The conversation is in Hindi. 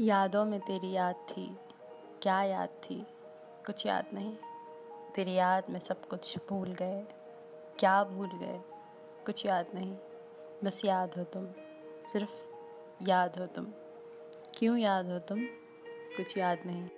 यादों में तेरी याद थी। क्या याद थी? कुछ याद नहीं। तेरी याद में सब कुछ भूल गए। क्या भूल गए? कुछ याद नहीं। बस याद हो तुम। सिर्फ़ याद हो तुम। क्यों याद हो तुम? कुछ याद नहीं।